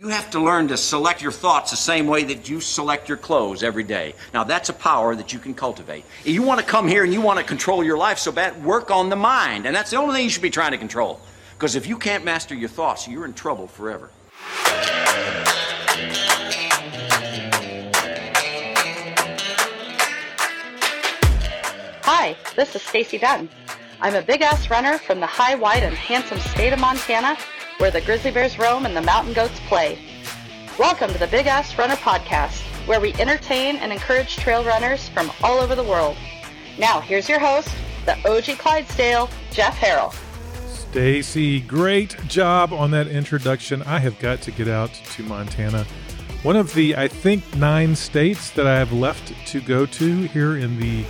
You have to learn to select your thoughts the same way that you select your clothes every day. Now, that's a power that you can cultivate. If you want to come here and you want to control your life so bad, work on the mind. And that's the only thing you should be trying to control. Because if you can't master your thoughts, you're in trouble forever. Hi, this is Stacey Dunn. I'm a big ass runner from the high, wide, and handsome state of Montana where the grizzly bears roam and the mountain goats play. Welcome to the Big Ass Runner Podcast, where we entertain and encourage trail runners from all over the world. Now, here's your host, the OG Clydesdale, Jeff Harrell. Stacey, great job on that introduction. I have got to get out to Montana. One of the, I think, nine states that I have left to go to here in the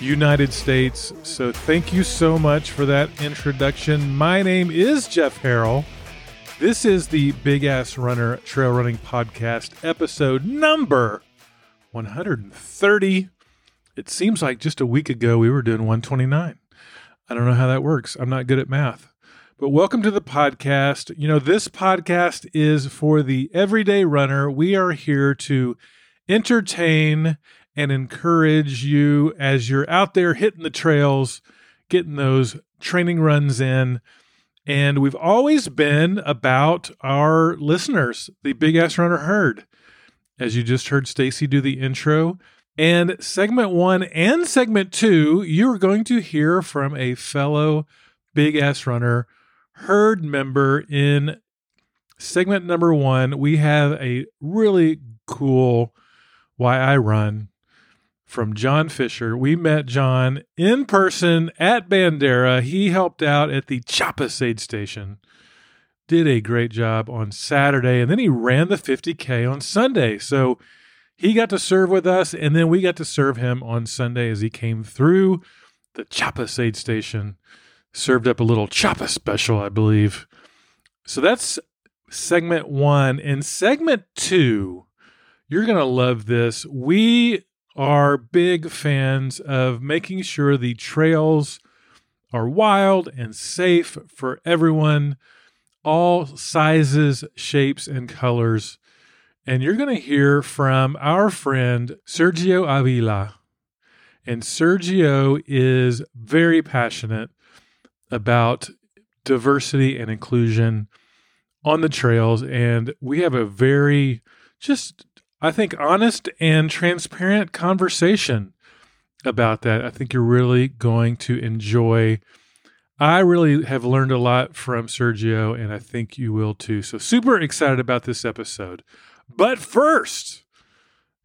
United States. So thank you so much for that introduction. My name is Jeff Harrell. This is the Big Ass Runner Trail Running Podcast, episode number 130. It seems like just a week ago we were doing 129. I don't know how that works. I'm not good at math. But welcome to the podcast. You know, this podcast is for the everyday runner. We are here to entertain and encourage you as you're out there hitting the trails, getting those training runs in and we've always been about our listeners, the Big Ass Runner Herd. As you just heard Stacey do the intro. And segment one and segment two, you're going to hear from a fellow Big Ass Runner herd member in segment number one. We have a really cool Why I Run from Jon Fischer. We met Jon in person at Bandera. He helped out at the Chapas aid station. Did a great job on Saturday, and then he ran the 50K on Sunday. So he got to serve with us, and then we got to serve him on Sunday as he came through the Chapas aid station. Served up a little Chapas special, I believe. So that's segment one. In segment two, you're going to love this. We are big fans of making sure the trails are wild and safe for everyone, all sizes, shapes, and colors. And you're going to hear from our friend Sergio Avila. And Sergio is very passionate about diversity and inclusion on the trails. And we have a very just I think, honest and transparent conversation about that. I think you're really going to enjoy. I really have learned a lot from Sergio, and I think you will too. So, super excited about this episode. But first,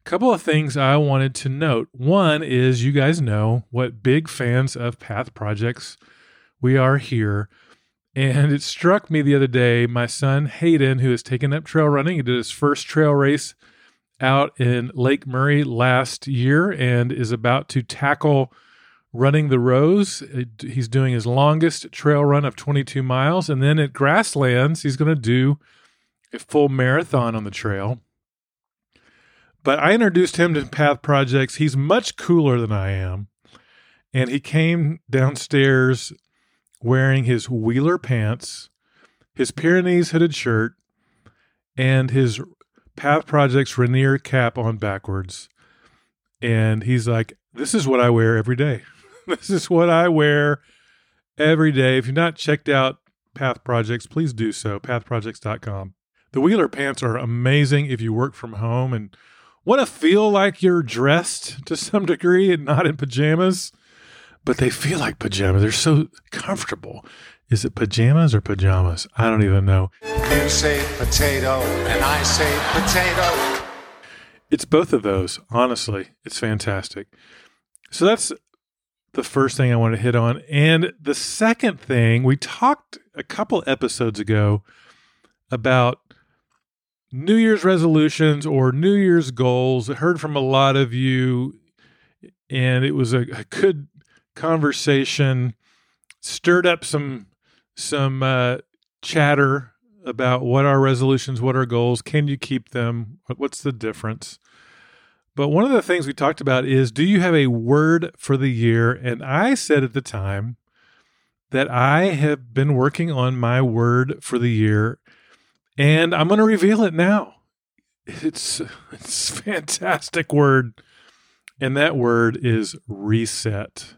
a couple of things I wanted to note. One is you guys know what big fans of Path Projects we are here. And it struck me the other day, my son Hayden, who has taken up trail running, he did his first trail race out in Lake Murray last year and is about to tackle running the Rose. He's doing his longest trail run of 22 miles. And then at Grasslands, he's going to do a full marathon on the trail. But I introduced him to Path Projects. He's much cooler than I am. And he came downstairs wearing his Wheeler pants, his Pyrenees hooded shirt, and his Path Project's Rainier cap on backwards. And he's like, This is what I wear every day. this is what I wear every day. If you've not checked out Path Projects, please do so. Pathprojects.com. The Wheeler pants are amazing if you work from home and want to feel like you're dressed to some degree and not in pajamas, but they feel like pajamas. They're so comfortable. Is it pajamas or pajamas? I don't even know. You say potato, and I say potato. It's both of those, honestly. It's fantastic. So that's the first thing I want to hit on. And the second thing, we talked a couple episodes ago about New Year's resolutions or New Year's goals. I heard from a lot of you, and it was a, a good conversation, stirred up some some uh, chatter about what are resolutions, what are goals, can you keep them, what's the difference. But one of the things we talked about is do you have a word for the year? And I said at the time that I have been working on my word for the year, And I'm going to reveal it now. It's it's fantastic word. And that word is reset.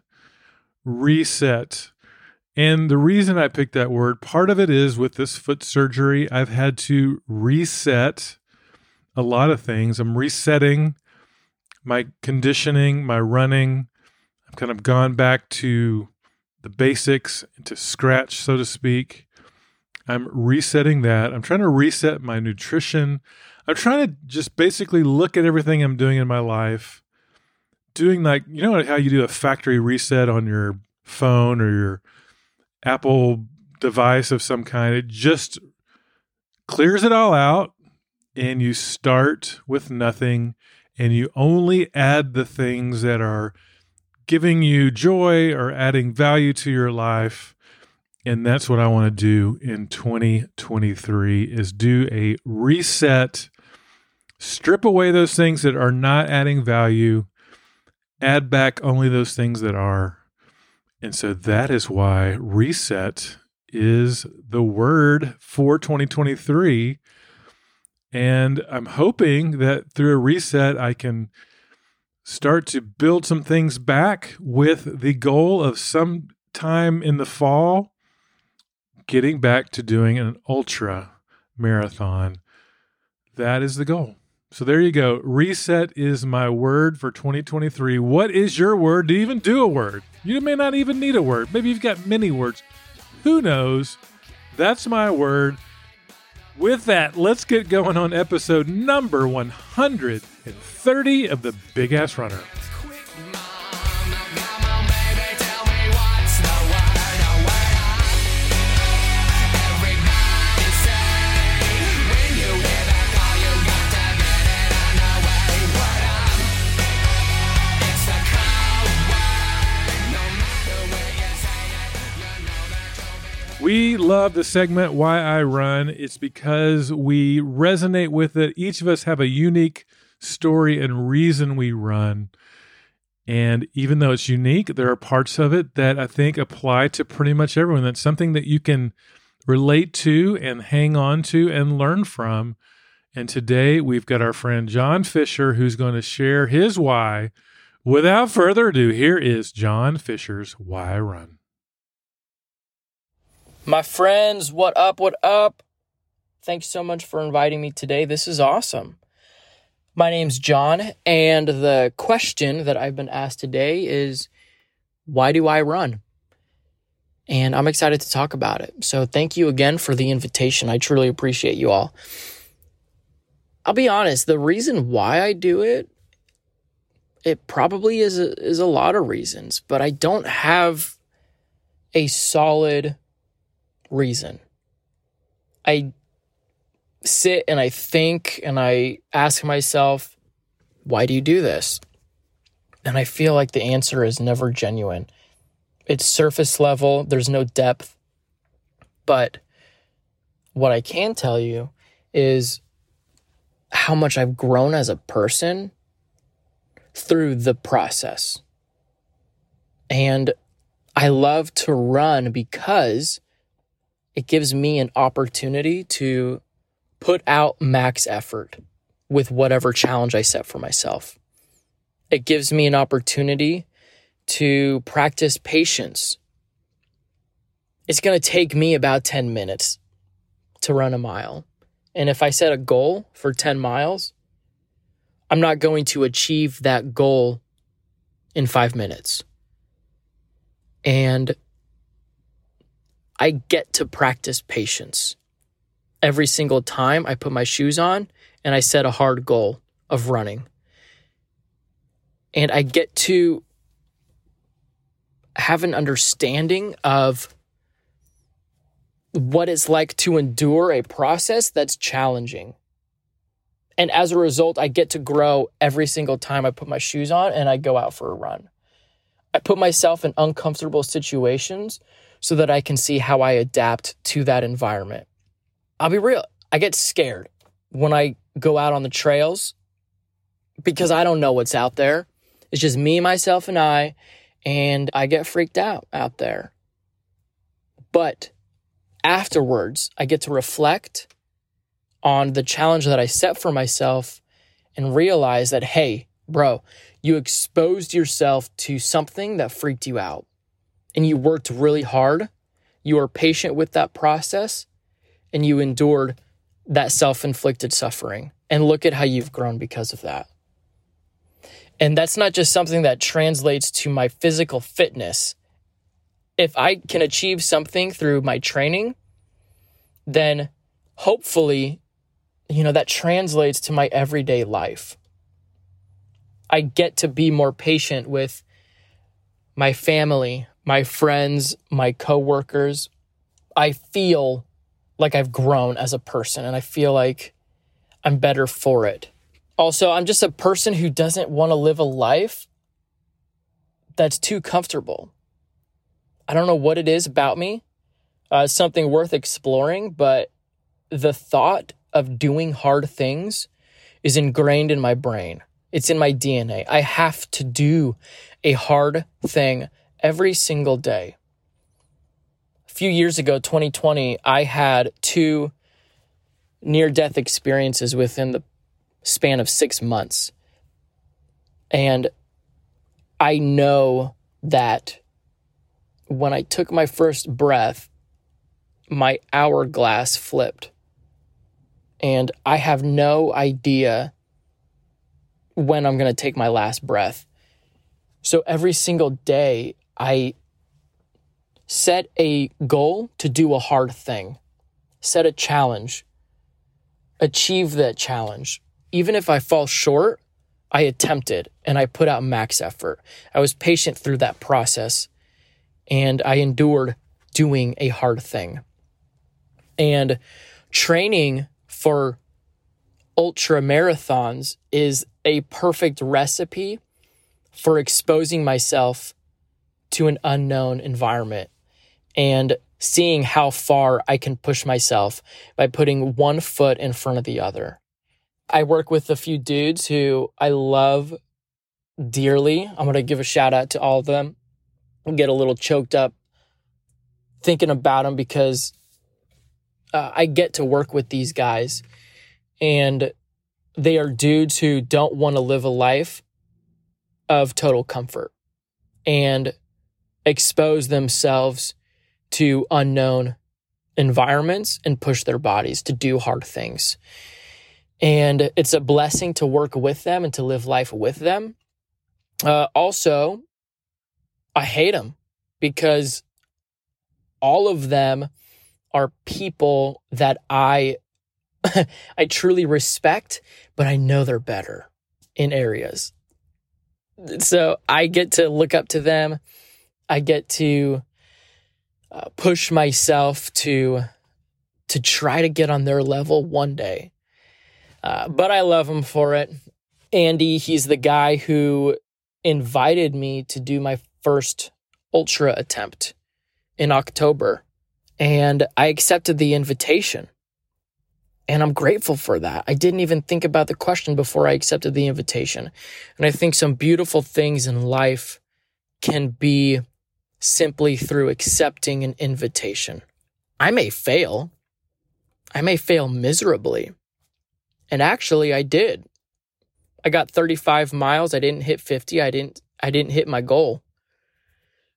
Reset. And the reason I picked that word, part of it is with this foot surgery, I've had to reset a lot of things. I'm resetting my conditioning, my running. I've kind of gone back to the basics, to scratch, so to speak. I'm resetting that. I'm trying to reset my nutrition. I'm trying to just basically look at everything I'm doing in my life, doing like, you know, how you do a factory reset on your phone or your Apple device of some kind. It just clears it all out and you start with nothing and you only add the things that are giving you joy or adding value to your life and that's what I want to do in 2023 is do a reset strip away those things that are not adding value add back only those things that are and so that is why reset is the word for 2023 and I'm hoping that through a reset, I can start to build some things back with the goal of sometime in the fall getting back to doing an ultra marathon. That is the goal. So there you go. Reset is my word for 2023. What is your word? Do you even do a word? You may not even need a word. Maybe you've got many words. Who knows? That's my word. With that, let's get going on episode number 130 of the Big Ass Runner. We love the segment Why I Run. It's because we resonate with it. Each of us have a unique story and reason we run. And even though it's unique, there are parts of it that I think apply to pretty much everyone. That's something that you can relate to and hang on to and learn from. And today we've got our friend Jon Fischer who's going to share his why. Without further ado, here is Jon Fischer's Why I Run. My friends, what up? What up? Thanks so much for inviting me today. This is awesome. My name's Jon, and the question that I've been asked today is why do I run? And I'm excited to talk about it. So, thank you again for the invitation. I truly appreciate you all. I'll be honest, the reason why I do it, it probably is a, is a lot of reasons, but I don't have a solid reason. I sit and I think and I ask myself, why do you do this? And I feel like the answer is never genuine. It's surface level, there's no depth. But what I can tell you is how much I've grown as a person through the process. And I love to run because it gives me an opportunity to put out max effort with whatever challenge I set for myself. It gives me an opportunity to practice patience. It's going to take me about 10 minutes to run a mile. And if I set a goal for 10 miles, I'm not going to achieve that goal in five minutes. And I get to practice patience. Every single time I put my shoes on and I set a hard goal of running. And I get to have an understanding of what it's like to endure a process that's challenging. And as a result, I get to grow every single time I put my shoes on and I go out for a run. I put myself in uncomfortable situations so that I can see how I adapt to that environment. I'll be real, I get scared when I go out on the trails because I don't know what's out there. It's just me, myself, and I, and I get freaked out out there. But afterwards, I get to reflect on the challenge that I set for myself and realize that, hey, bro, you exposed yourself to something that freaked you out and you worked really hard. You were patient with that process and you endured that self inflicted suffering. And look at how you've grown because of that. And that's not just something that translates to my physical fitness. If I can achieve something through my training, then hopefully, you know, that translates to my everyday life. I get to be more patient with my family, my friends, my coworkers. I feel like I've grown as a person and I feel like I'm better for it. Also, I'm just a person who doesn't want to live a life that's too comfortable. I don't know what it is about me. Uh, something worth exploring, but the thought of doing hard things is ingrained in my brain. It's in my DNA. I have to do a hard thing every single day. A few years ago, 2020, I had two near death experiences within the span of six months. And I know that when I took my first breath, my hourglass flipped. And I have no idea when I'm going to take my last breath. So every single day, I set a goal to do a hard thing, set a challenge, achieve that challenge. Even if I fall short, I attempted and I put out max effort. I was patient through that process and I endured doing a hard thing. And training for ultra marathons is a perfect recipe for exposing myself to an unknown environment and seeing how far I can push myself by putting one foot in front of the other. I work with a few dudes who I love dearly. I'm going to give a shout out to all of them. I get a little choked up thinking about them because uh, I get to work with these guys and they are dudes who don't want to live a life of total comfort and expose themselves to unknown environments and push their bodies to do hard things. And it's a blessing to work with them and to live life with them. Uh, also, I hate them because all of them are people that I I truly respect, but I know they're better in areas. So I get to look up to them. I get to uh, push myself to to try to get on their level one day. Uh, but I love him for it. Andy, he's the guy who invited me to do my first ultra attempt in October. And I accepted the invitation. And I'm grateful for that. I didn't even think about the question before I accepted the invitation. And I think some beautiful things in life can be simply through accepting an invitation. I may fail. I may fail miserably. And actually I did. I got 35 miles. I didn't hit 50. I didn't I didn't hit my goal.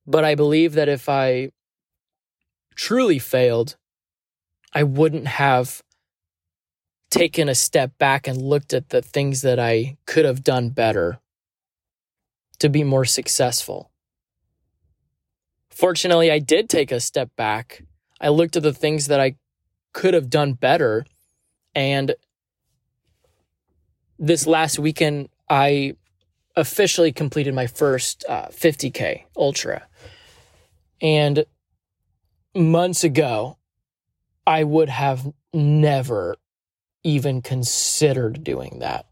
But I believe that if I truly failed, I wouldn't have taken a step back and looked at the things that I could have done better to be more successful. Fortunately, I did take a step back. I looked at the things that I could have done better. And this last weekend, I officially completed my first uh, 50K Ultra. And months ago, I would have never even considered doing that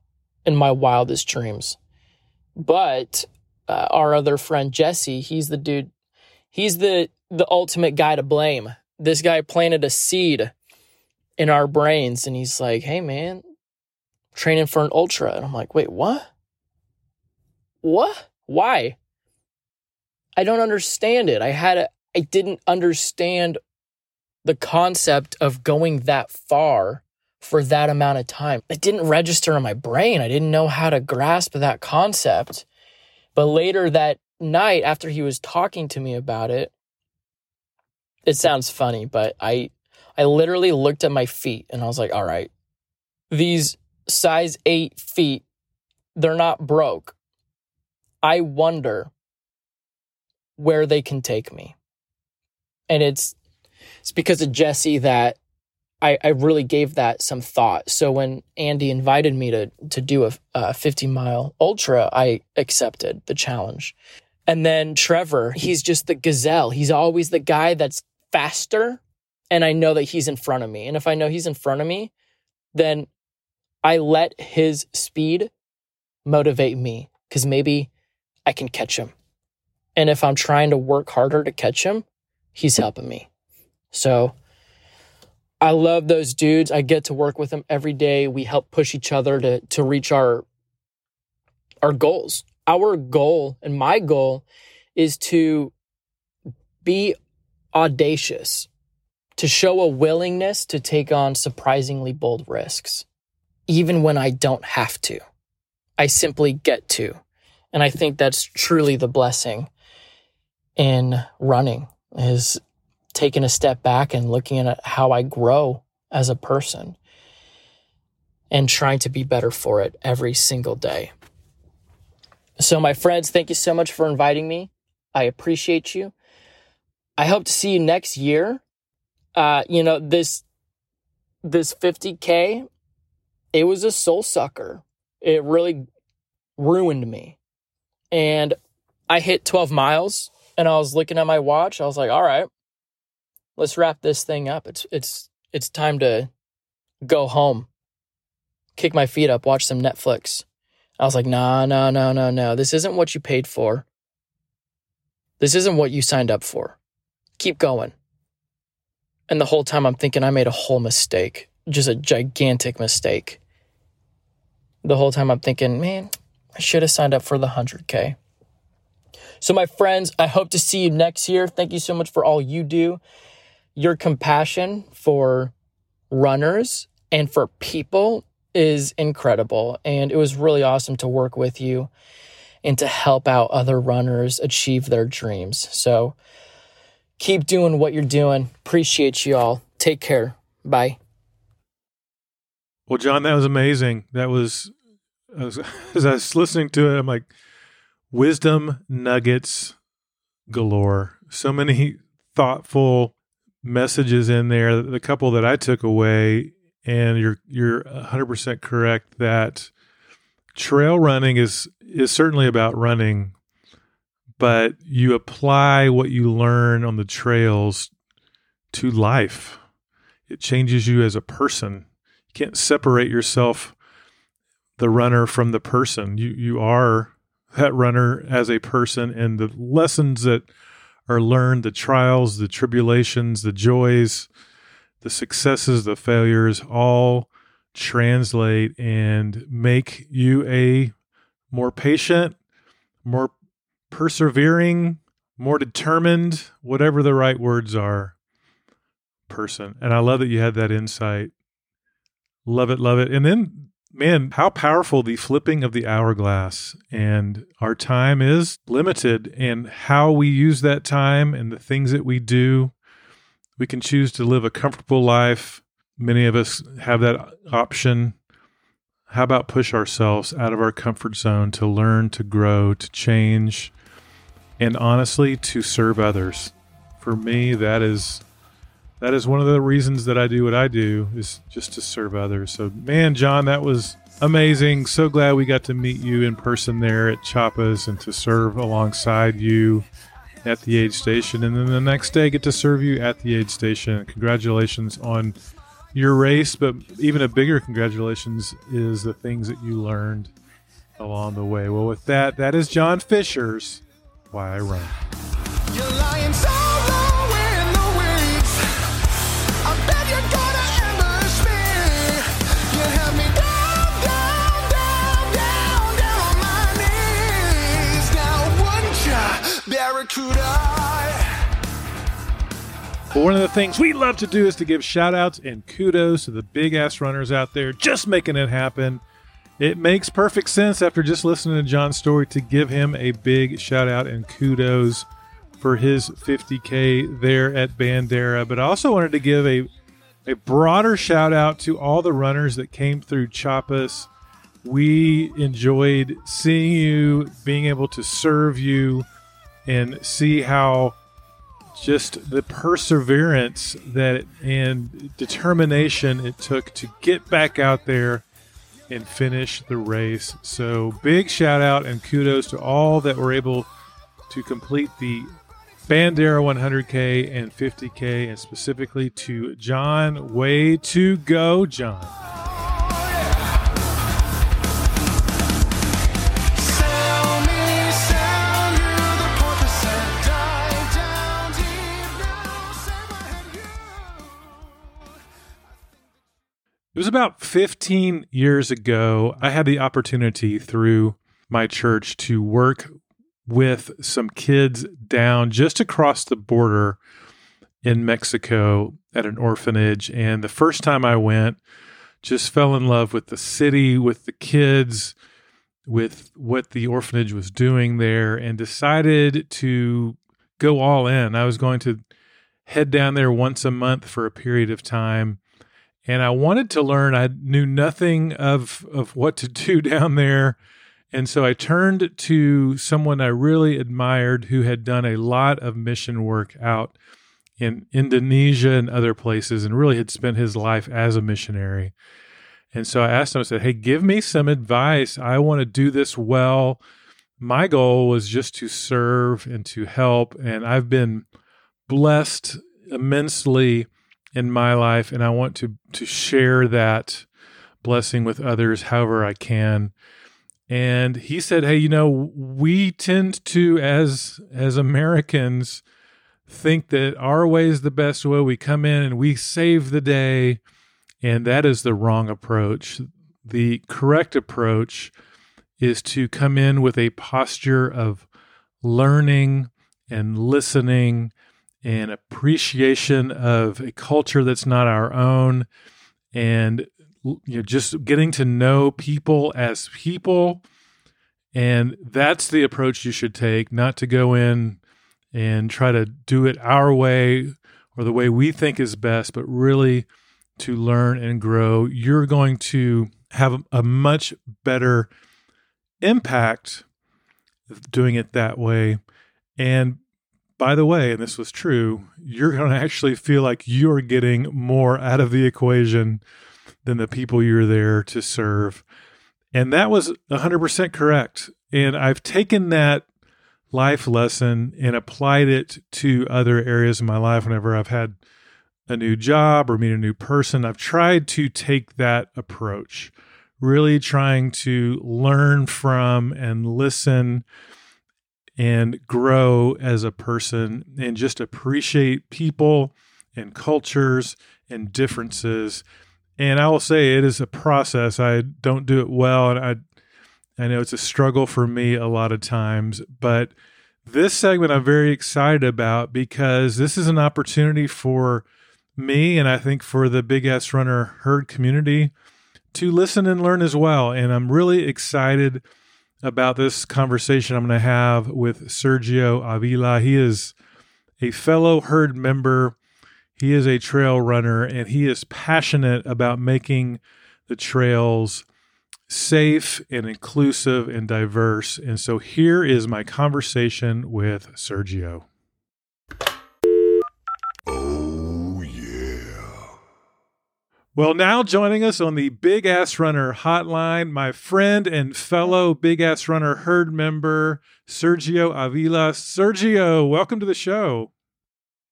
in my wildest dreams. But uh, our other friend Jesse, he's the dude, he's the the ultimate guy to blame. This guy planted a seed in our brains and he's like, "Hey man, training for an ultra." And I'm like, "Wait, what? What? Why?" I don't understand it. I had a, I didn't understand the concept of going that far for that amount of time. It didn't register in my brain. I didn't know how to grasp that concept. But later that night, after he was talking to me about it, it sounds funny, but I I literally looked at my feet and I was like, all right, these size eight feet, they're not broke. I wonder where they can take me. And it's it's because of Jesse that I, I really gave that some thought. So when Andy invited me to to do a, a 50 mile ultra, I accepted the challenge. And then Trevor, he's just the gazelle. He's always the guy that's faster and I know that he's in front of me. And if I know he's in front of me, then I let his speed motivate me because maybe I can catch him. And if I'm trying to work harder to catch him, he's helping me. So I love those dudes. I get to work with them every day. We help push each other to to reach our our goals. Our goal and my goal is to be audacious, to show a willingness to take on surprisingly bold risks, even when I don't have to. I simply get to. And I think that's truly the blessing in running is taking a step back and looking at how I grow as a person and trying to be better for it every single day. So, my friends, thank you so much for inviting me. I appreciate you. I hope to see you next year. Uh, you know, this this 50k, it was a soul sucker. It really ruined me. And I hit 12 miles and I was looking at my watch. I was like, "All right. Let's wrap this thing up. It's it's it's time to go home. Kick my feet up, watch some Netflix." I was like, no, no, no, no, no. This isn't what you paid for. This isn't what you signed up for." keep going. And the whole time I'm thinking I made a whole mistake, just a gigantic mistake. The whole time I'm thinking, man, I should have signed up for the 100K. So, my friends, I hope to see you next year. Thank you so much for all you do. Your compassion for runners and for people is incredible. And it was really awesome to work with you and to help out other runners achieve their dreams. So, Keep doing what you're doing. Appreciate you all. Take care. Bye. Well, Jon, that was amazing. That was, as I was listening to it, I'm like, wisdom nuggets galore. So many thoughtful messages in there. The couple that I took away, and you're you're 100 percent correct that trail running is is certainly about running, but you apply what you learn on the trails to life. It changes you as a person. You can't separate yourself, the runner, from the person. You you are that runner as a person, and the lessons that are learned, the trials, the tribulations, the joys, the successes, the failures, all translate and make you a more patient, more persevering, more determined, whatever the right words are, person. And I love that you had that insight. Love it, love it. And then, man, how powerful the flipping of the hourglass. And our time is limited, and how we use that time and the things that we do. We can choose to live a comfortable life. Many of us have that option. How about push ourselves out of our comfort zone to learn, to grow, to change, and honestly to serve others. For me, that is that is one of the reasons that I do what I do is just to serve others. So, man, Jon, that was amazing. So glad we got to meet you in person there at Chapas and to serve alongside you at the aid station. And then the next day, get to serve you at the aid station. Congratulations on your race, but even a bigger congratulations is the things that you learned along the way. Well, with that, that is Jon Fischer's why I run. But one of the things we love to do is to give shout outs and kudos to the big ass runners out there just making it happen. It makes perfect sense after just listening to Jon's story to give him a big shout out and kudos for his 50K there at Bandera. But I also wanted to give a, a broader shout out to all the runners that came through Chapas. We enjoyed seeing you, being able to serve you, and see how just the perseverance that and determination it took to get back out there and finish the race. So big shout out and kudos to all that were able to complete the Bandera 100K and 50K, and specifically to Jon. Way to go, Jon. It was about 15 years ago. I had the opportunity through my church to work with some kids down just across the border in Mexico at an orphanage. And the first time I went, just fell in love with the city, with the kids, with what the orphanage was doing there, and decided to go all in. I was going to head down there once a month for a period of time and I wanted to learn. I knew nothing of of what to do down there, and so I turned to someone I really admired who had done a lot of mission work out in Indonesia and other places, and really had spent his life as a missionary. And so I asked him. I said, "Hey, give me some advice. I want to do this well." My goal was just to serve and to help, and I've been blessed immensely in my life and I want to to share that blessing with others however I can. And he said, "Hey, you know, we tend to as as Americans think that our way is the best way. We come in and we save the day, and that is the wrong approach. The correct approach is to come in with a posture of learning and listening and appreciation of a culture that's not our own. And you know just getting to know people as people. And that's the approach you should take not to go in and try to do it our way or the way we think is best but really to learn and grow. You're going to have a much better impact doing it that way. And by the way, and this was true, you're going to actually feel like you're getting more out of the equation than the people you're there to serve. And that was 100% correct. And I've taken that life lesson and applied it to other areas of my life whenever I've had a new job or meet a new person. I've tried to take that approach, really trying to learn from and listen and grow as a person and just appreciate people and cultures and differences. And I will say it is a process. I don't do it well and I I know it's a struggle for me a lot of times, but this segment I'm very excited about because this is an opportunity for me and I think for the Big Ass Runner herd community to listen and learn as well. And I'm really excited about this conversation I'm going to have with Sergio Avila. He is a fellow herd member, he is a trail runner, and he is passionate about making the trails safe and inclusive and diverse. And so here is my conversation with Sergio. Well, now joining us on the Big Ass Runner hotline, my friend and fellow Big Ass Runner herd member, Sergio Avila. Sergio, welcome to the show.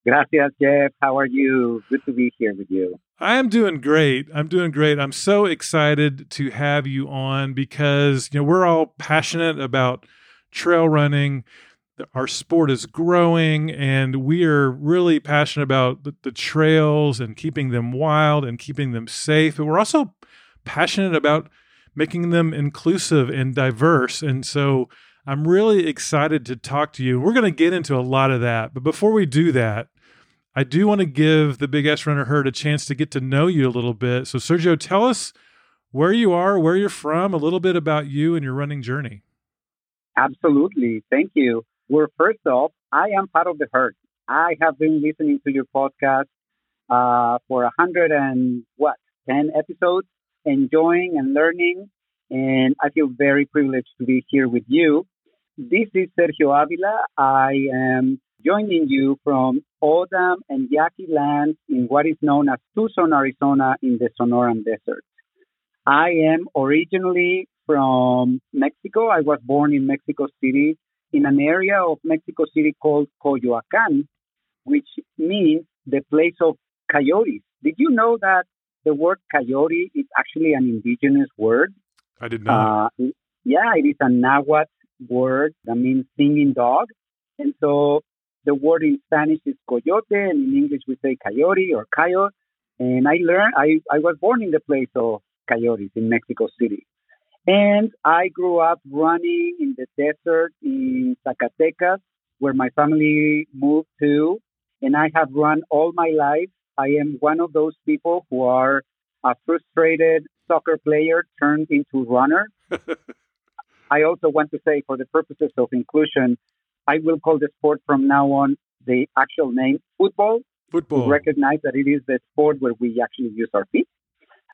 Gracias, Jeff. How are you? Good to be here with you. I am doing great. I'm doing great. I'm so excited to have you on because you know we're all passionate about trail running. Our sport is growing, and we are really passionate about the, the trails and keeping them wild and keeping them safe. But we're also passionate about making them inclusive and diverse. And so I'm really excited to talk to you. We're going to get into a lot of that. But before we do that, I do want to give the Big Ass Runner herd a chance to get to know you a little bit. So, Sergio, tell us where you are, where you're from, a little bit about you and your running journey. Absolutely. Thank you. Well, first off, I am part of the herd. I have been listening to your podcast uh, for a hundred and what, 10 episodes, enjoying and learning. And I feel very privileged to be here with you. This is Sergio Avila. I am joining you from O'odham and Yaqui lands in what is known as Tucson, Arizona in the Sonoran Desert. I am originally from Mexico. I was born in Mexico City in an area of Mexico City called Coyoacan, which means the place of coyotes. Did you know that the word coyote is actually an indigenous word? I did not. Uh, yeah, it is a Nahuatl word that means singing dog. And so the word in Spanish is coyote, and in English we say coyote or coyote. And I learned, I, I was born in the place of coyotes in Mexico City. And I grew up running in the desert in Zacatecas, where my family moved to. And I have run all my life. I am one of those people who are a frustrated soccer player turned into runner. I also want to say, for the purposes of inclusion, I will call the sport from now on the actual name football. Football. Recognize that it is the sport where we actually use our feet.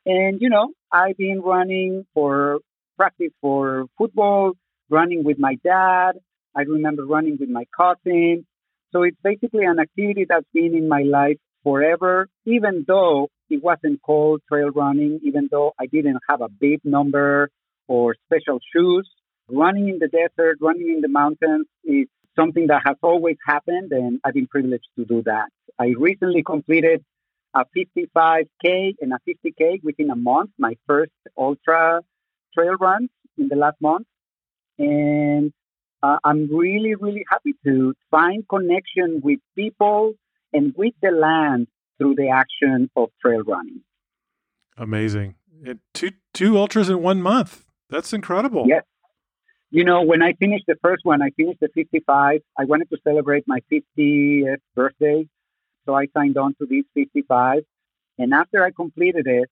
And, you know, I've been running for practice for football, running with my dad. I remember running with my cousin. So it's basically an activity that's been in my life forever, even though it wasn't called trail running, even though I didn't have a bib number or special shoes. Running in the desert, running in the mountains is something that has always happened, and I've been privileged to do that. I recently completed a 55K and a 50K within a month, my first ultra trail runs in the last month. And uh, I'm really, really happy to find connection with people and with the land through the action of trail running. Amazing. And two two ultras in one month. That's incredible. Yes. You know, when I finished the first one, I finished the 55. I wanted to celebrate my 50th birthday. So I signed on to this 55. And after I completed it,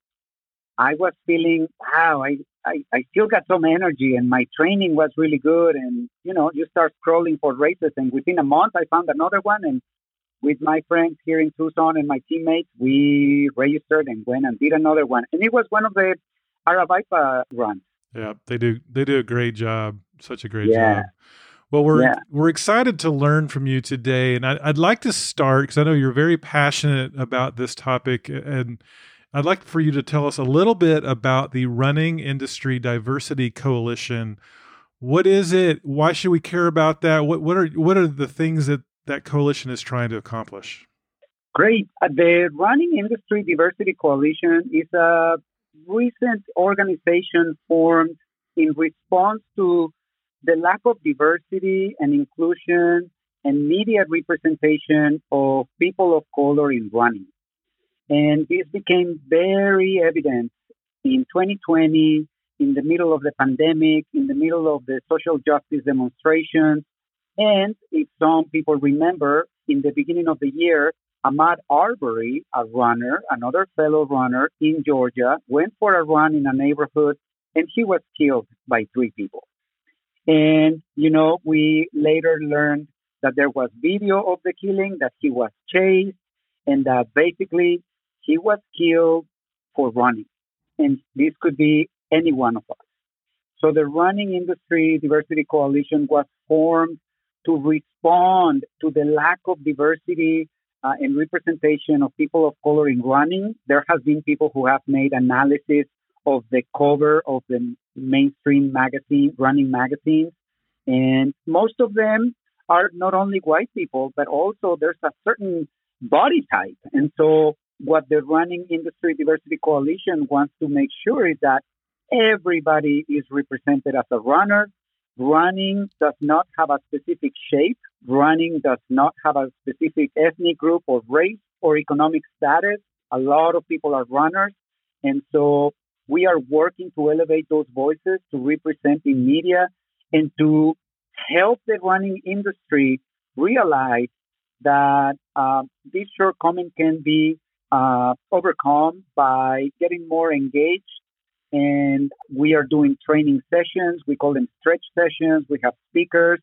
I was feeling, wow, I, I, I still got some energy and my training was really good. And, you know, you start scrolling for races. And within a month, I found another one. And with my friends here in Tucson and my teammates, we registered and went and did another one. And it was one of the Aravaipa runs. Yeah, they do they do a great job. Such a great Yeah. job. Well, we're Yeah. we're excited to learn from you today, and I, I'd like to start because I know you're very passionate about this topic, and I'd like for you to tell us a little bit about the Running Industry Diversity Coalition. What is it? Why should we care about that? What what are what are the things that that coalition is trying to accomplish? Great. Uh, The Running Industry Diversity Coalition is a recent organization formed in response to the lack of diversity and inclusion and media representation of people of color in running. And this became very evident in 2020, in the middle of the pandemic, in the middle of the social justice demonstrations. And if some people remember, in the beginning of the year, Ahmaud Arbery, a runner, another fellow runner in Georgia, went for a run in a neighborhood and he was killed by three people. And, you know, we later learned that there was video of the killing, that he was chased, and that basically he was killed for running. And this could be any one of us. So the Running Industry Diversity Coalition was formed to respond to the lack of diversity uh, and representation of people of color in running. There have been people who have made analysis of the cover of the mainstream magazine, running magazines, and most of them are not only white people, but also there's a certain body type. And so what the Running Industry Diversity Coalition wants to make sure is that everybody is represented as a runner. Running does not have a specific shape. Running does not have a specific ethnic group or race or economic status. A lot of people are runners. And so we are working to elevate those voices, to represent in media, and to help the running industry realize that um, this shortcoming can be uh, overcome by getting more engaged. And we are doing training sessions. We call them stretch sessions. We have speakers.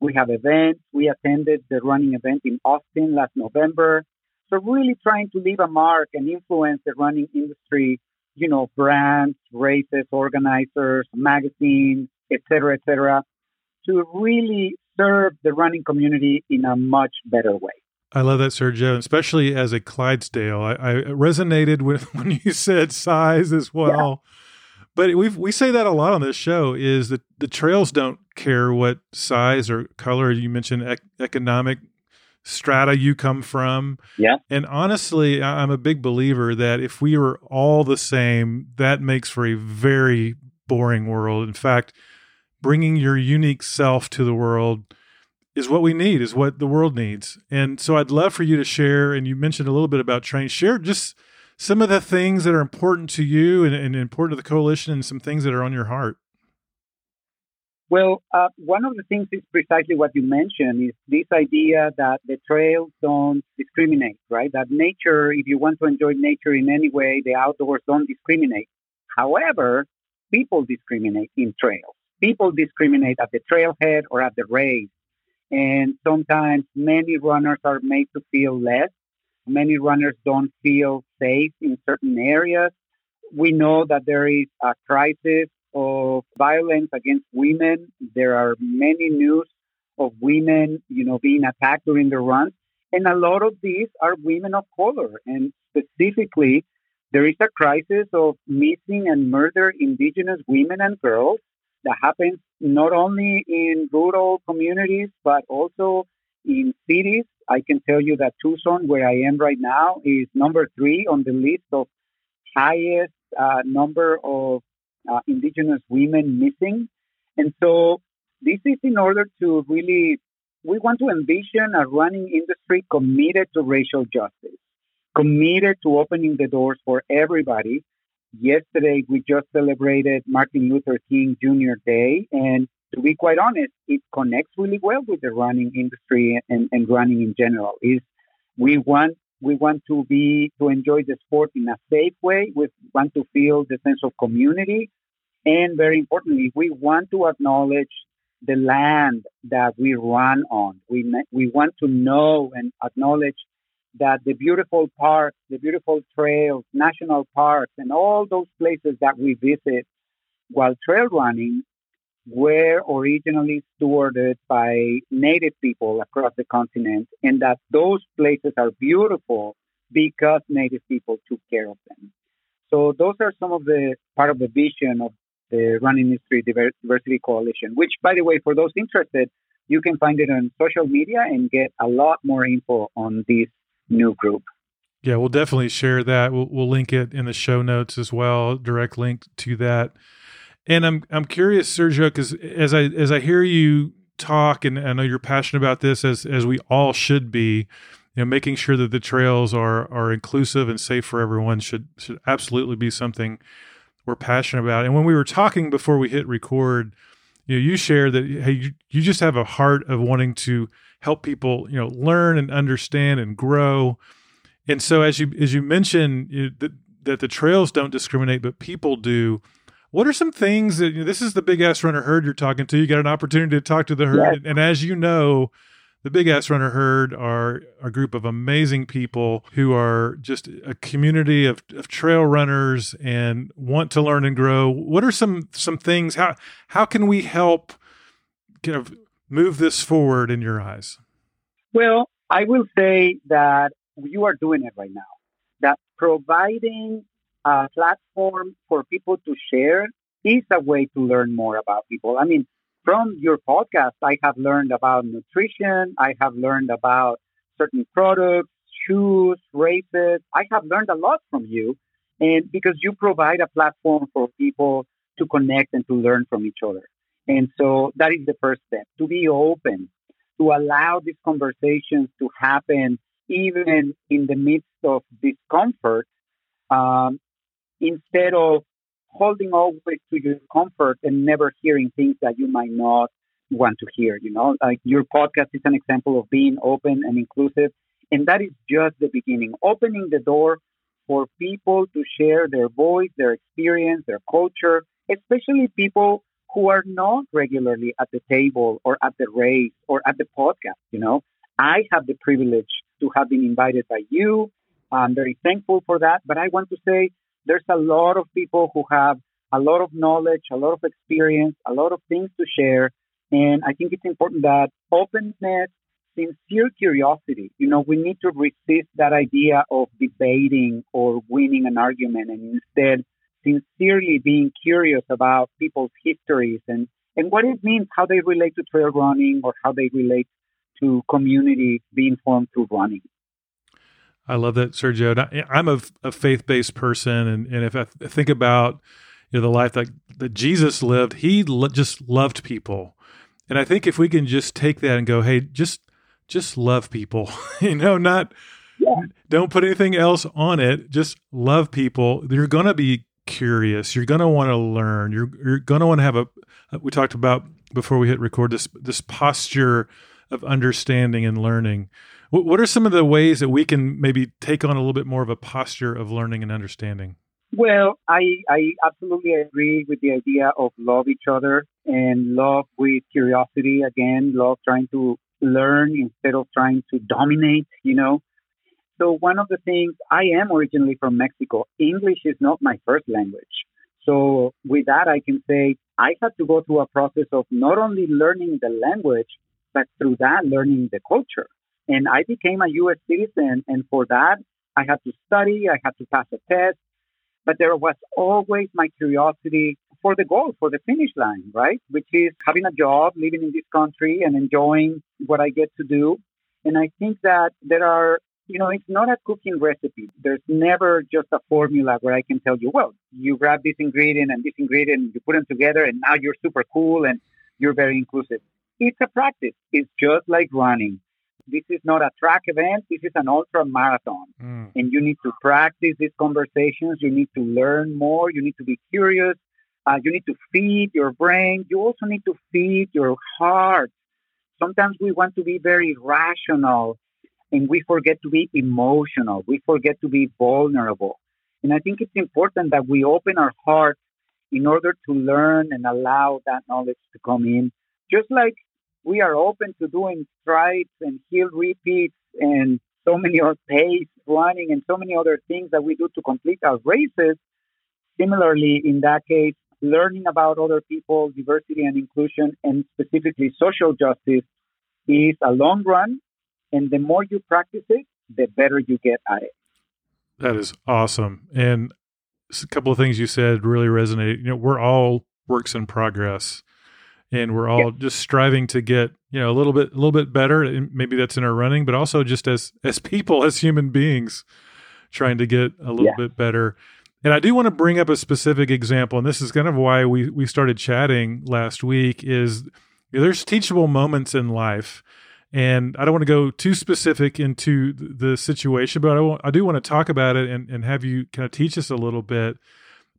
We have events. We attended the running event in Austin last November. So really trying to leave a mark and influence the running industry, you know, brands, races, organizers, magazines, et cetera, et cetera, to really serve the running community in a much better way. I love that, Sergio, especially as a Clydesdale. I, I resonated with when you said size as well. But we we say that a lot on this show is that the trails don't care what size or color you mentioned ec- economic strata you come from. Yeah. And honestly, I- I'm a big believer that if we were all the same, that makes for a very boring world. In fact, bringing your unique self to the world is what we need, is what the world needs. And so I'd love for you to share, and you mentioned a little bit about train, share just some of the things that are important to you and, and important to the coalition and some things that are on your heart. Well, uh, one of the things is precisely what you mentioned is this idea that the trails don't discriminate, right? That nature, if you want to enjoy nature in any way, the outdoors don't discriminate. However, people discriminate in trails. People discriminate at the trailhead or at the race. And sometimes many runners are made to feel less. Many runners don't feel safe in certain areas. We know that there is a crisis of violence against women. There are many news of women, you know, being attacked during the runs. And a lot of these are women of color. And specifically, there is a crisis of missing and murdered indigenous women and girls that happens not only in rural communities, but also in cities. I can tell you that Tucson, where I am right now, is number three on the list of highest uh, number of uh, indigenous women missing. And so this is in order to really, we want to envision a running industry committed to racial justice, committed to opening the doors for everybody. Yesterday, we just celebrated Martin Luther King Jr. Day. And to be quite honest, it connects really well with the running industry and, and running in general. Is we want we want to be to enjoy the sport in a safe way. We want to feel the sense of community, and very importantly, we want to acknowledge the land that we run on. We we want to know and acknowledge that the beautiful parks, the beautiful trails, national parks, and all those places that we visit while trail running were originally stewarded by native people across the continent, and that those places are beautiful because native people took care of them. So those are some of the part of the vision of the Running Industry Diversity Coalition, which, by the way, for those interested, you can find it on social media and get a lot more info on this new group. Yeah, we'll definitely share that. We'll, we'll link it in the show notes as well, direct link to that. And I'm I'm curious, Sergio, because as I as I hear you talk, and I know you're passionate about this, as as we all should be, you know, making sure that the trails are are inclusive and safe for everyone should should absolutely be something we're passionate about. And when we were talking before we hit record, you know, you shared that hey, you, you just have a heart of wanting to help people, you know, learn and understand and grow. And so, as you as you mentioned you know, that that the trails don't discriminate, but people do. What are some things that you know, this is the big ass runner herd you're talking to? You got an opportunity to talk to the herd, Yes. and as you know, the big ass runner herd are a group of amazing people who are just a community of, of trail runners and want to learn and grow. What are some some things? How how can we help kind of move this forward in your eyes? Well, I will say that you are doing it right now. That providing a platform for people to share is a way to learn more about people. I mean, from your podcast, I have learned about nutrition. I have learned about certain products, shoes, races. I have learned a lot from you. And because you provide a platform for people to connect and to learn from each other. And so that is the first step to be open, to allow these conversations to happen even in the midst of discomfort, um, instead of holding always to your comfort and never hearing things that you might not want to hear. You know, like your podcast is an example of being open and inclusive. And that is just the beginning, opening the door for people to share their voice, their experience, their culture, especially people who are not regularly at the table or at the race or at the podcast. You know, I have the privilege to have been invited by you. I'm very thankful for that. But I want to say there's a lot of people who have a lot of knowledge, a lot of experience, a lot of things to share. And I think it's important that openness, sincere curiosity, you know, we need to resist that idea of debating or winning an argument and instead sincerely being curious about people's histories and, and what it means, how they relate to trail running or how they relate to community being formed through running. I love that, Sergio. I'm a, a faith based person, and, and if I th- think about you know the life that that Jesus lived, he lo- just loved people, and I think if we can just take that and go, hey, just just love people, you know, not Yeah. don't put anything else on it, just love people. You're gonna be curious. You're gonna want to learn. You're you're gonna want to have a. Uh, we talked about before we hit record this this posture of understanding and learning. What, what are some of the ways that we can maybe take on a little bit more of a posture of learning and understanding? Well, I, I absolutely agree with the idea of love each other and love with curiosity again, love trying to learn instead of trying to dominate, you know. So one of the things I am originally from Mexico. English is not my first language. So with that I can say I had to go through a process of not only learning the language, but through that learning the culture. And I became a US citizen and for that I had to study, I had to pass a test, but there was always my curiosity for the goal, for the finish line, right? Which is having a job, living in this country and enjoying what I get to do. And I think that there are, you know, it's not a cooking recipe. There's never just a formula where I can tell you, well, you grab this ingredient and this ingredient, and you put them together, and now you're super cool and you're very inclusive. It's a practice. It's just like running. This is not a track event. This is an ultra marathon Mm. and you need to practice these conversations. You need to learn more. You need to be curious. Uh, you need to feed your brain. You also need to feed your heart. Sometimes we want to be very rational and we forget to be emotional. We forget to be vulnerable. And I think it's important that we open our heart in order to learn and allow that knowledge to come in. Just like we are open to doing strides and heel repeats and so many other pace running and so many other things that we do to complete our races. Similarly, in that case, learning about other people, diversity and inclusion, and specifically social justice is a long run. And the more you practice it, the better you get at it. That is awesome. And a couple of things you said really resonate. You know, we're all works in progress and we're all just striving to get, you know, a little bit a little bit better. And maybe that's in our running, but also just as as people, as human beings, trying to get a little Yeah. bit better. And I do want to bring up a specific example, and this is kind of why we we started chatting last week. Is you know, there's teachable moments in life, and I don't want to go too specific into the situation, but I, do want to talk about it and, and have you kind of teach us a little bit.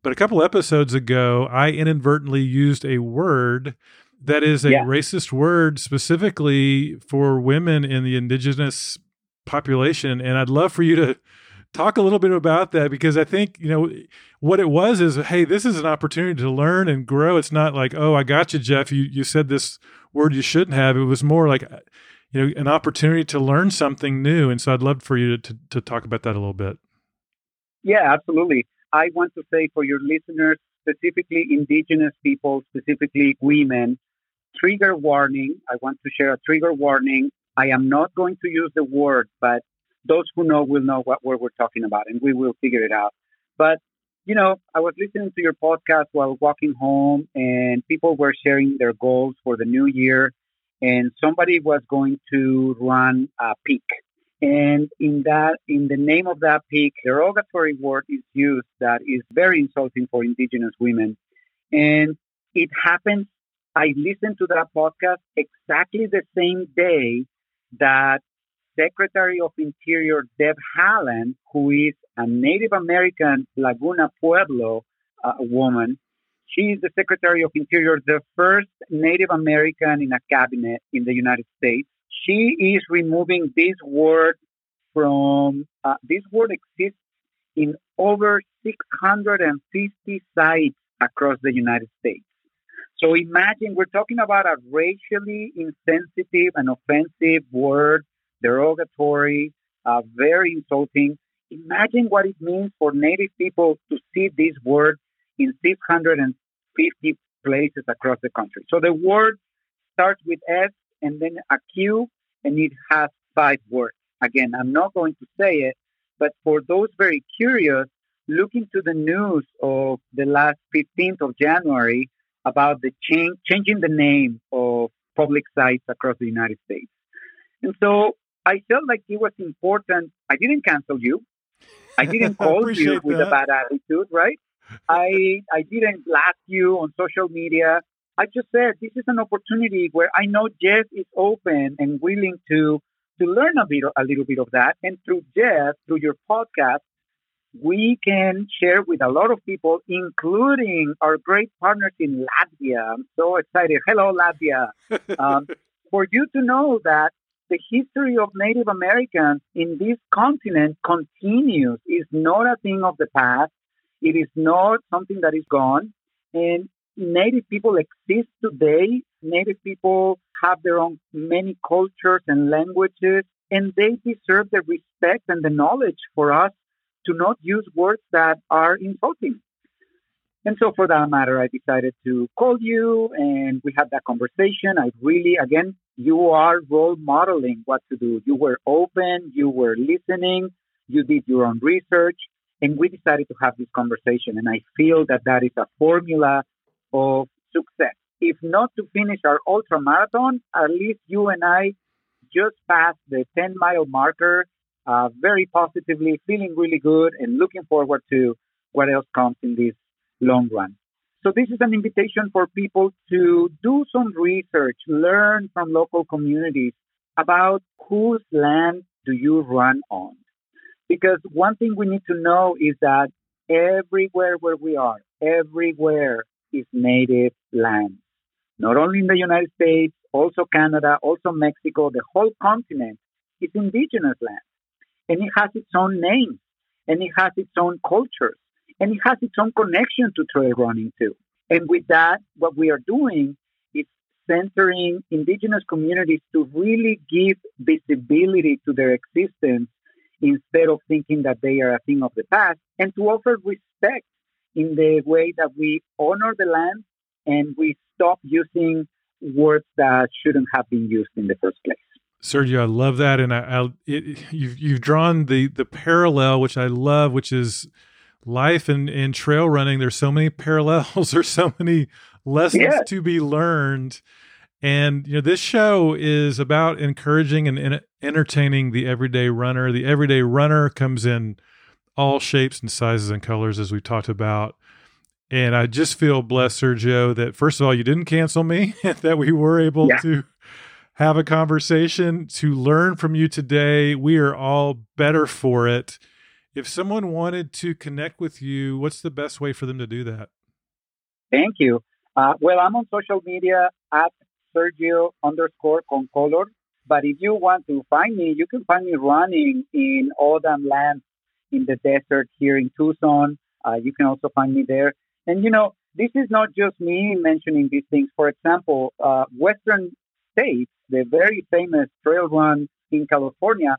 But a couple episodes ago, I inadvertently used a word that is a Yeah. racist word specifically for women in the indigenous population. And I'd love for you to talk a little bit about that because I think, you know, what it was is, hey, this is an opportunity to learn and grow. It's not like, oh, I got you, Jeff. You, you said this word you shouldn't have. It was more like, you know, an opportunity to learn something new. And so I'd love for you to, to, to talk about that a little bit. Yeah, absolutely. I want to say for your listeners, specifically indigenous people, specifically women, trigger warning. I want to share a trigger warning. I am not going to use the word, but those who know will know what we're talking about and we will figure it out. But, you know, I was listening to your podcast while walking home and people were sharing their goals for the new year and somebody was going to run a peak. And in that, in the name of that peak, derogatory word is used that is very insulting for indigenous women. And it happens. I listened to that podcast exactly the same day that Secretary of Interior Deb Haaland, who is a Native American Laguna Pueblo uh, woman, she is the Secretary of Interior, the first Native American in a cabinet in the United States. She is removing this word from uh, this word exists in over 650 sites across the United States. So imagine we're talking about a racially insensitive and offensive word, derogatory, uh, very insulting. Imagine what it means for Native people to see this word in 650 places across the country. So the word starts with S and then a Q, and it has five words. Again, I'm not going to say it, but for those very curious, look into the news of the last 15th of January about the change, changing the name of public sites across the United States. And so I felt like it was important. I didn't cancel you. I didn't call you with that. a bad attitude, right? I I didn't blast you on social media. I just said this is an opportunity where I know Jeff is open and willing to to learn a bit a little bit of that. And through Jeff, through your podcast, we can share with a lot of people, including our great partners in Latvia. I'm so excited. Hello, Latvia. Um, for you to know that the history of Native Americans in this continent continues, is not a thing of the past. It is not something that is gone. And Native people exist today. Native people have their own many cultures and languages, and they deserve the respect and the knowledge for us to not use words that are insulting. And so, for that matter, I decided to call you and we had that conversation. I really, again, you are role modeling what to do. You were open, you were listening, you did your own research, and we decided to have this conversation. And I feel that that is a formula of success. If not to finish our ultra marathon, at least you and I just passed the 10 mile marker uh, very positively, feeling really good, and looking forward to what else comes in this long run. So, this is an invitation for people to do some research, learn from local communities about whose land do you run on. Because one thing we need to know is that everywhere where we are, everywhere is native land. Not only in the United States, also Canada, also Mexico, the whole continent is indigenous land. And it has its own name, and it has its own cultures, and it has its own connection to trail running too. And with that, what we are doing is centering indigenous communities to really give visibility to their existence instead of thinking that they are a thing of the past, and to offer respect in the way that we honor the land and we stop using words that shouldn't have been used in the first place. Sergio, I love that, and I, I it, you've you've drawn the the parallel, which I love, which is life and, and trail running. There's so many parallels. There's so many lessons Yeah. to be learned, and you know this show is about encouraging and en- entertaining the everyday runner. The everyday runner comes in all shapes and sizes and colors, as we talked about. And I just feel blessed, Sergio, that first of all, you didn't cancel me, that we were able Yeah. to have a conversation to learn from you today. We are all better for it. If someone wanted to connect with you, what's the best way for them to do that? Thank you. Uh, well, I'm on social media at Sergio underscore Concolor. But if you want to find me, you can find me running in O'odham land in the desert here in Tucson. Uh, you can also find me there. And, you know, this is not just me mentioning these things. For example, uh, Western States, the very famous trail run in California,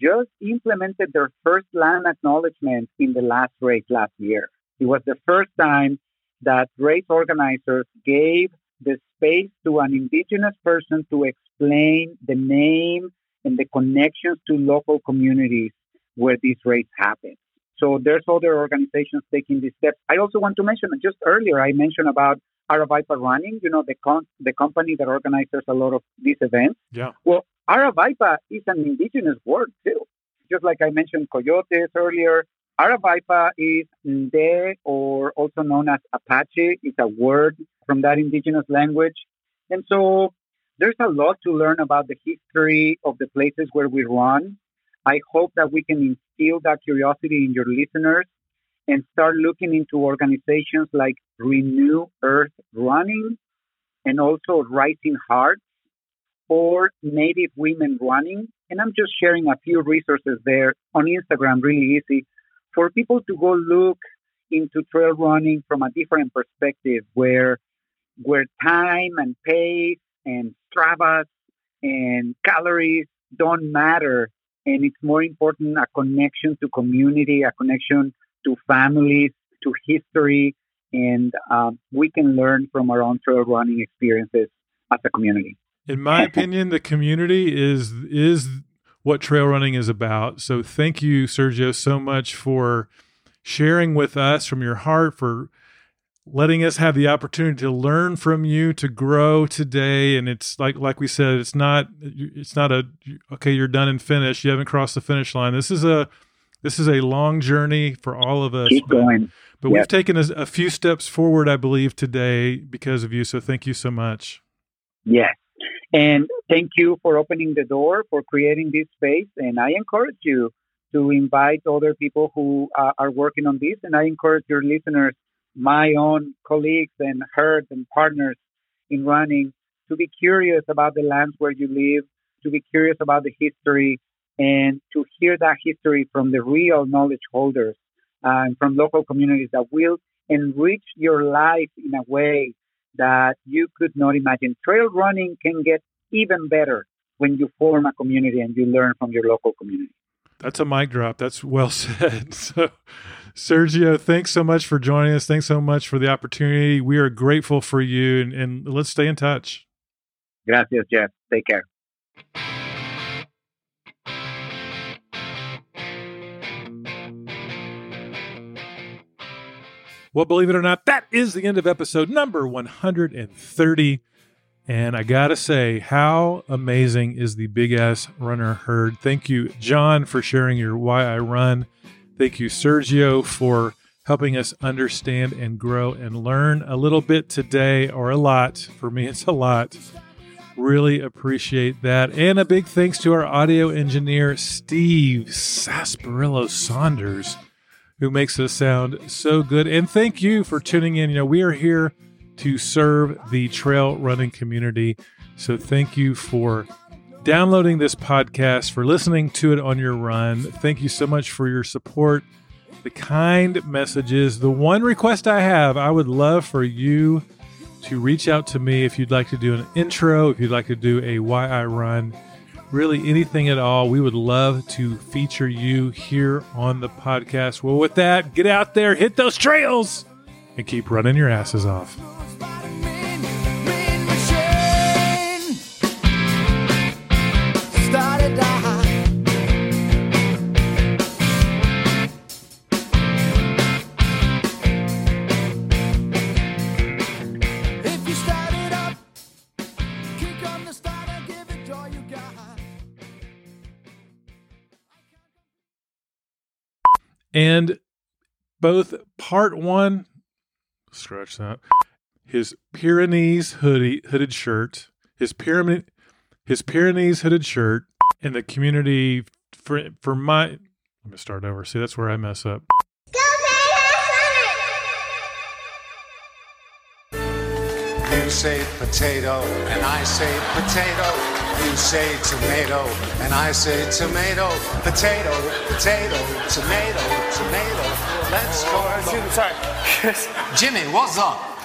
just implemented their first land acknowledgement in the last race last year. It was the first time that race organizers gave the space to an indigenous person to explain the name and the connections to local communities where these race happen. So there's other organizations taking these steps. I also want to mention just earlier I mentioned about Aravaipa Running, you know, the con- the company that organizes a lot of these events. Yeah. Well, Aravaipa is an indigenous word too. Just like I mentioned coyotes earlier, Aravaipa is Nde, or also known as Apache. It's a word from that indigenous language. And so there's a lot to learn about the history of the places where we run. I hope that we can instill that curiosity in your listeners and start looking into organizations like Renew Earth Running and also Rising Hearts for Native women running. And I'm just sharing a few resources there on Instagram, really easy for people to go look into trail running from a different perspective where where time and pace and Strava and calories don't matter and it's more important a connection to community, a connection to families, to history, and um, we can learn from our own trail running experiences as a community. In my opinion, the community is is what trail running is about. So thank you, Sergio, so much for sharing with us from your heart, for letting us have the opportunity to learn from you, to grow today. And it's like like we said, it's not it's not a okay, you're done and finished. You haven't crossed the finish line. This is a this is a long journey for all of us. Keep but- going. But Yep. we've taken a, a few steps forward, I believe, today because of you. So thank you so much. Yes. And thank you for opening the door, for creating this space. And I encourage you to invite other people who uh, are working on this. And I encourage your listeners, my own colleagues and herd and partners in running, to be curious about the lands where you live, to be curious about the history, and to hear that history from the real knowledge holders uh, and from local communities that will enrich your life in a way that you could not imagine. Trail running can get even better when you form a community and you learn from your local community. That's a mic drop. That's well said. So, Sergio, thanks so much for joining us. Thanks so much for the opportunity. We are grateful for you, and, and let's stay in touch. Gracias, Jeff. Take care. Well, believe it or not, that is the end of episode number 130. And I got to say, how amazing is the Big Ass Runner herd? Thank you, Jon, for sharing your Why I Run. Thank you, Sergio, for helping us understand and grow and learn a little bit today, or a lot. For me, it's a lot. Really appreciate that. And a big thanks to our audio engineer, Steve Sasparillo Saunders who makes us sound so good. And thank you for tuning in. You know, we are here to serve the trail running community. So thank you for downloading this podcast, for listening to it on your run. Thank you so much for your support, the kind messages. The one request I have, I would love for you to reach out to me if you'd like to do an intro, if you'd like to do a why I run really anything at all. We would love to feature you here on the podcast. Well, with that, get out there, hit those trails, and keep running your asses off. And both part one, scratch that, his Pyrenees hoodie hooded shirt, his pyramid, his Pyrenees hooded shirt, and the community for for my. Let me start over. See, that's where I mess up. You say potato, and I say potato. You say tomato, and I say tomato. Potato, potato, tomato, tomato. Let's go. Sorry. Jimmy, what's up?